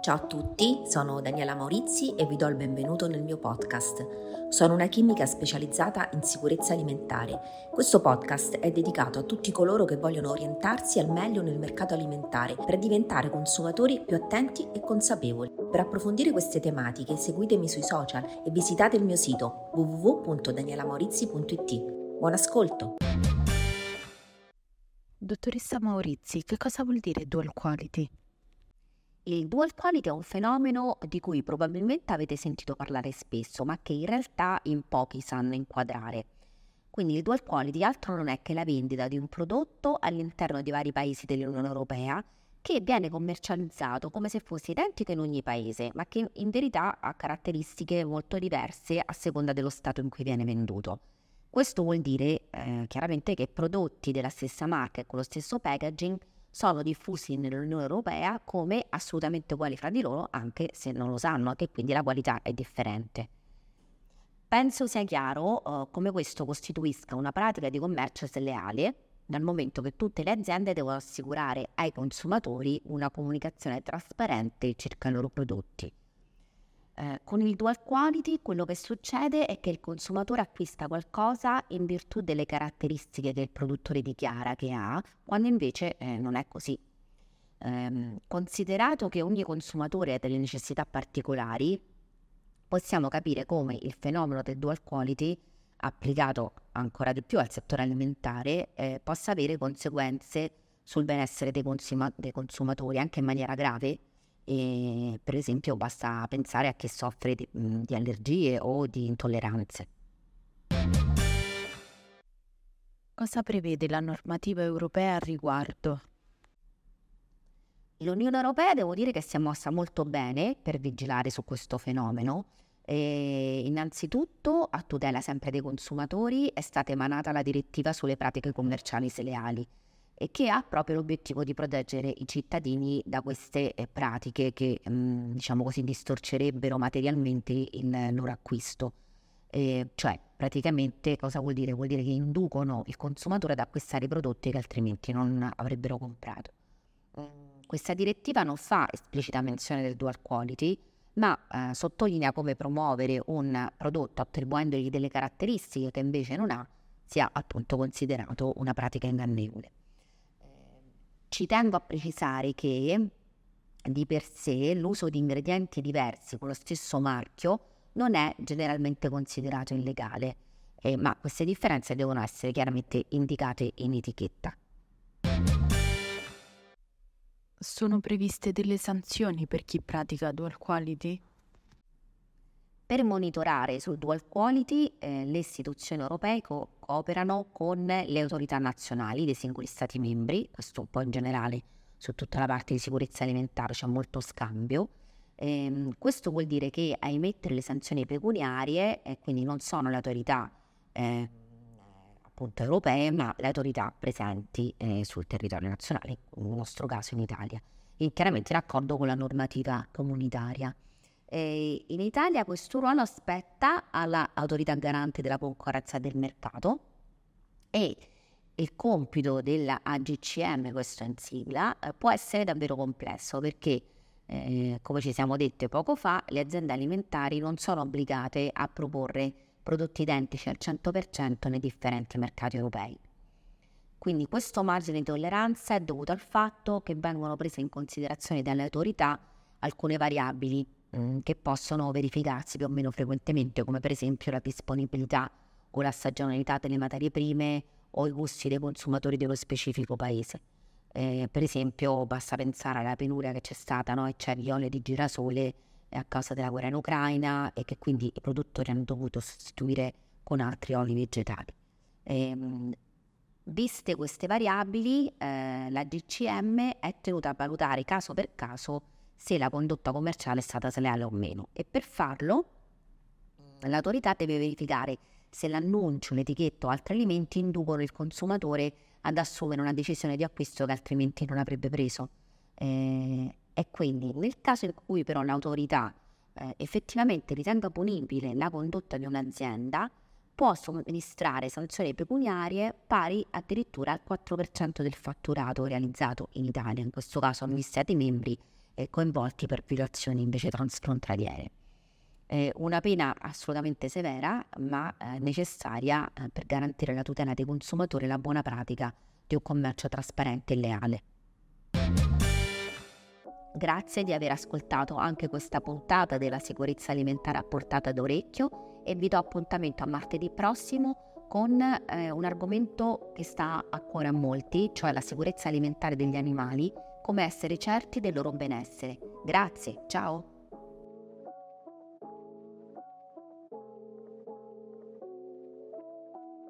Ciao a tutti, sono Daniela Maurizi e vi do il benvenuto nel mio podcast. Sono una chimica specializzata in sicurezza alimentare. Questo podcast è dedicato a tutti coloro che vogliono orientarsi al meglio nel mercato alimentare per diventare consumatori più attenti e consapevoli. Per approfondire queste tematiche seguitemi sui social e visitate il mio sito www.danielamaurizi.it. Buon ascolto! Dottoressa Maurizi, che cosa vuol dire dual quality? Il dual quality è un fenomeno di cui probabilmente avete sentito parlare spesso, ma che in realtà in pochi sanno inquadrare. Quindi il dual quality altro non è che la vendita di un prodotto all'interno di vari paesi dell'Unione Europea che viene commercializzato come se fosse identico in ogni paese, ma che in verità ha caratteristiche molto diverse a seconda dello stato in cui viene venduto. Questo vuol dire eh, chiaramente che prodotti della stessa marca e con lo stesso packaging sono diffusi nell'Unione Europea come assolutamente uguali fra di loro, anche se non lo sanno, che quindi la qualità è differente. Penso sia chiaro uh, come questo costituisca una pratica di commercio sleale, dal momento che tutte le aziende devono assicurare ai consumatori una comunicazione trasparente circa i loro prodotti. Eh, con il dual quality quello che succede è che il consumatore acquista qualcosa in virtù delle caratteristiche che il produttore dichiara che ha, quando invece eh, non è così. Eh, considerato che ogni consumatore ha delle necessità particolari, possiamo capire come il fenomeno del dual quality, applicato ancora di più al settore alimentare, eh, possa avere conseguenze sul benessere dei, consuma- dei consumatori anche in maniera grave e per esempio basta pensare a chi soffre di, di allergie o di intolleranze. Cosa prevede la normativa europea al riguardo? L'Unione Europea devo dire che si è mossa molto bene per vigilare su questo fenomeno. E innanzitutto, a tutela sempre dei consumatori, è stata emanata la direttiva sulle pratiche commerciali sleali e che ha proprio l'obiettivo di proteggere i cittadini da queste eh, pratiche che, mm, diciamo così, distorcerebbero materialmente il loro acquisto. Eh, cioè, praticamente cosa vuol dire? Vuol dire che inducono il consumatore ad acquistare prodotti che altrimenti non avrebbero comprato. Mm, questa direttiva non fa esplicita menzione del dual quality, ma eh, sottolinea come promuovere un prodotto attribuendogli delle caratteristiche che invece non ha sia appunto considerato una pratica ingannevole. Ci tengo a precisare che di per sé l'uso di ingredienti diversi con lo stesso marchio non è generalmente considerato illegale, eh, ma queste differenze devono essere chiaramente indicate in etichetta. Sono previste delle sanzioni per chi pratica dual quality? Per monitorare sul dual quality eh, le istituzioni europee co- cooperano con le autorità nazionali dei singoli Stati membri, questo un po' in generale su tutta la parte di sicurezza alimentare c'è molto scambio. Eh, questo vuol dire che a emettere le sanzioni pecuniarie, eh, quindi non sono le autorità eh, appunto europee, ma le autorità presenti eh, sul territorio nazionale, nel nostro caso in Italia, e chiaramente in accordo con la normativa comunitaria. Eh, in Italia questo ruolo spetta all'autorità garante della concorrenza del mercato e il compito della AGCM, questo in sigla, eh, può essere davvero complesso perché, eh, come ci siamo dette poco fa, le aziende alimentari non sono obbligate a proporre prodotti identici al 100% nei differenti mercati europei. Quindi questo margine di tolleranza è dovuto al fatto che vengono prese in considerazione dalle autorità alcune variabili Mhmm, che possono verificarsi più o meno frequentemente, come per esempio la disponibilità o la stagionalità delle materie prime o i gusti dei consumatori dello specifico paese. Eh, per esempio, basta pensare alla penuria che c'è stata, no? e c'è gli oli di girasole a causa della guerra in Ucraina e che quindi i produttori hanno dovuto sostituire con altri oli vegetali. Eh, viste queste variabili, eh, la GCM è tenuta a valutare caso per caso se la condotta commerciale è stata sleale o meno e per farlo l'autorità deve verificare se l'annuncio, l'etichetto o altri elementi inducono il consumatore ad assumere una decisione di acquisto che altrimenti non avrebbe preso. Eh, e quindi nel caso in cui però l'autorità eh, effettivamente ritenga punibile la condotta di un'azienda, può somministrare sanzioni pecuniarie pari addirittura al 4% del fatturato realizzato in Italia, in questo caso negli membri coinvolti per violazioni invece transfrontaliere. Eh, una pena assolutamente severa, ma eh, necessaria eh, per garantire la tutela dei consumatori e la buona pratica di un commercio trasparente e leale. Grazie di aver ascoltato anche questa puntata della sicurezza alimentare a portata d'orecchio e vi do appuntamento a martedì prossimo con eh, un argomento che sta a cuore a molti, cioè la sicurezza alimentare degli animali, come essere certi del loro benessere. Grazie, ciao!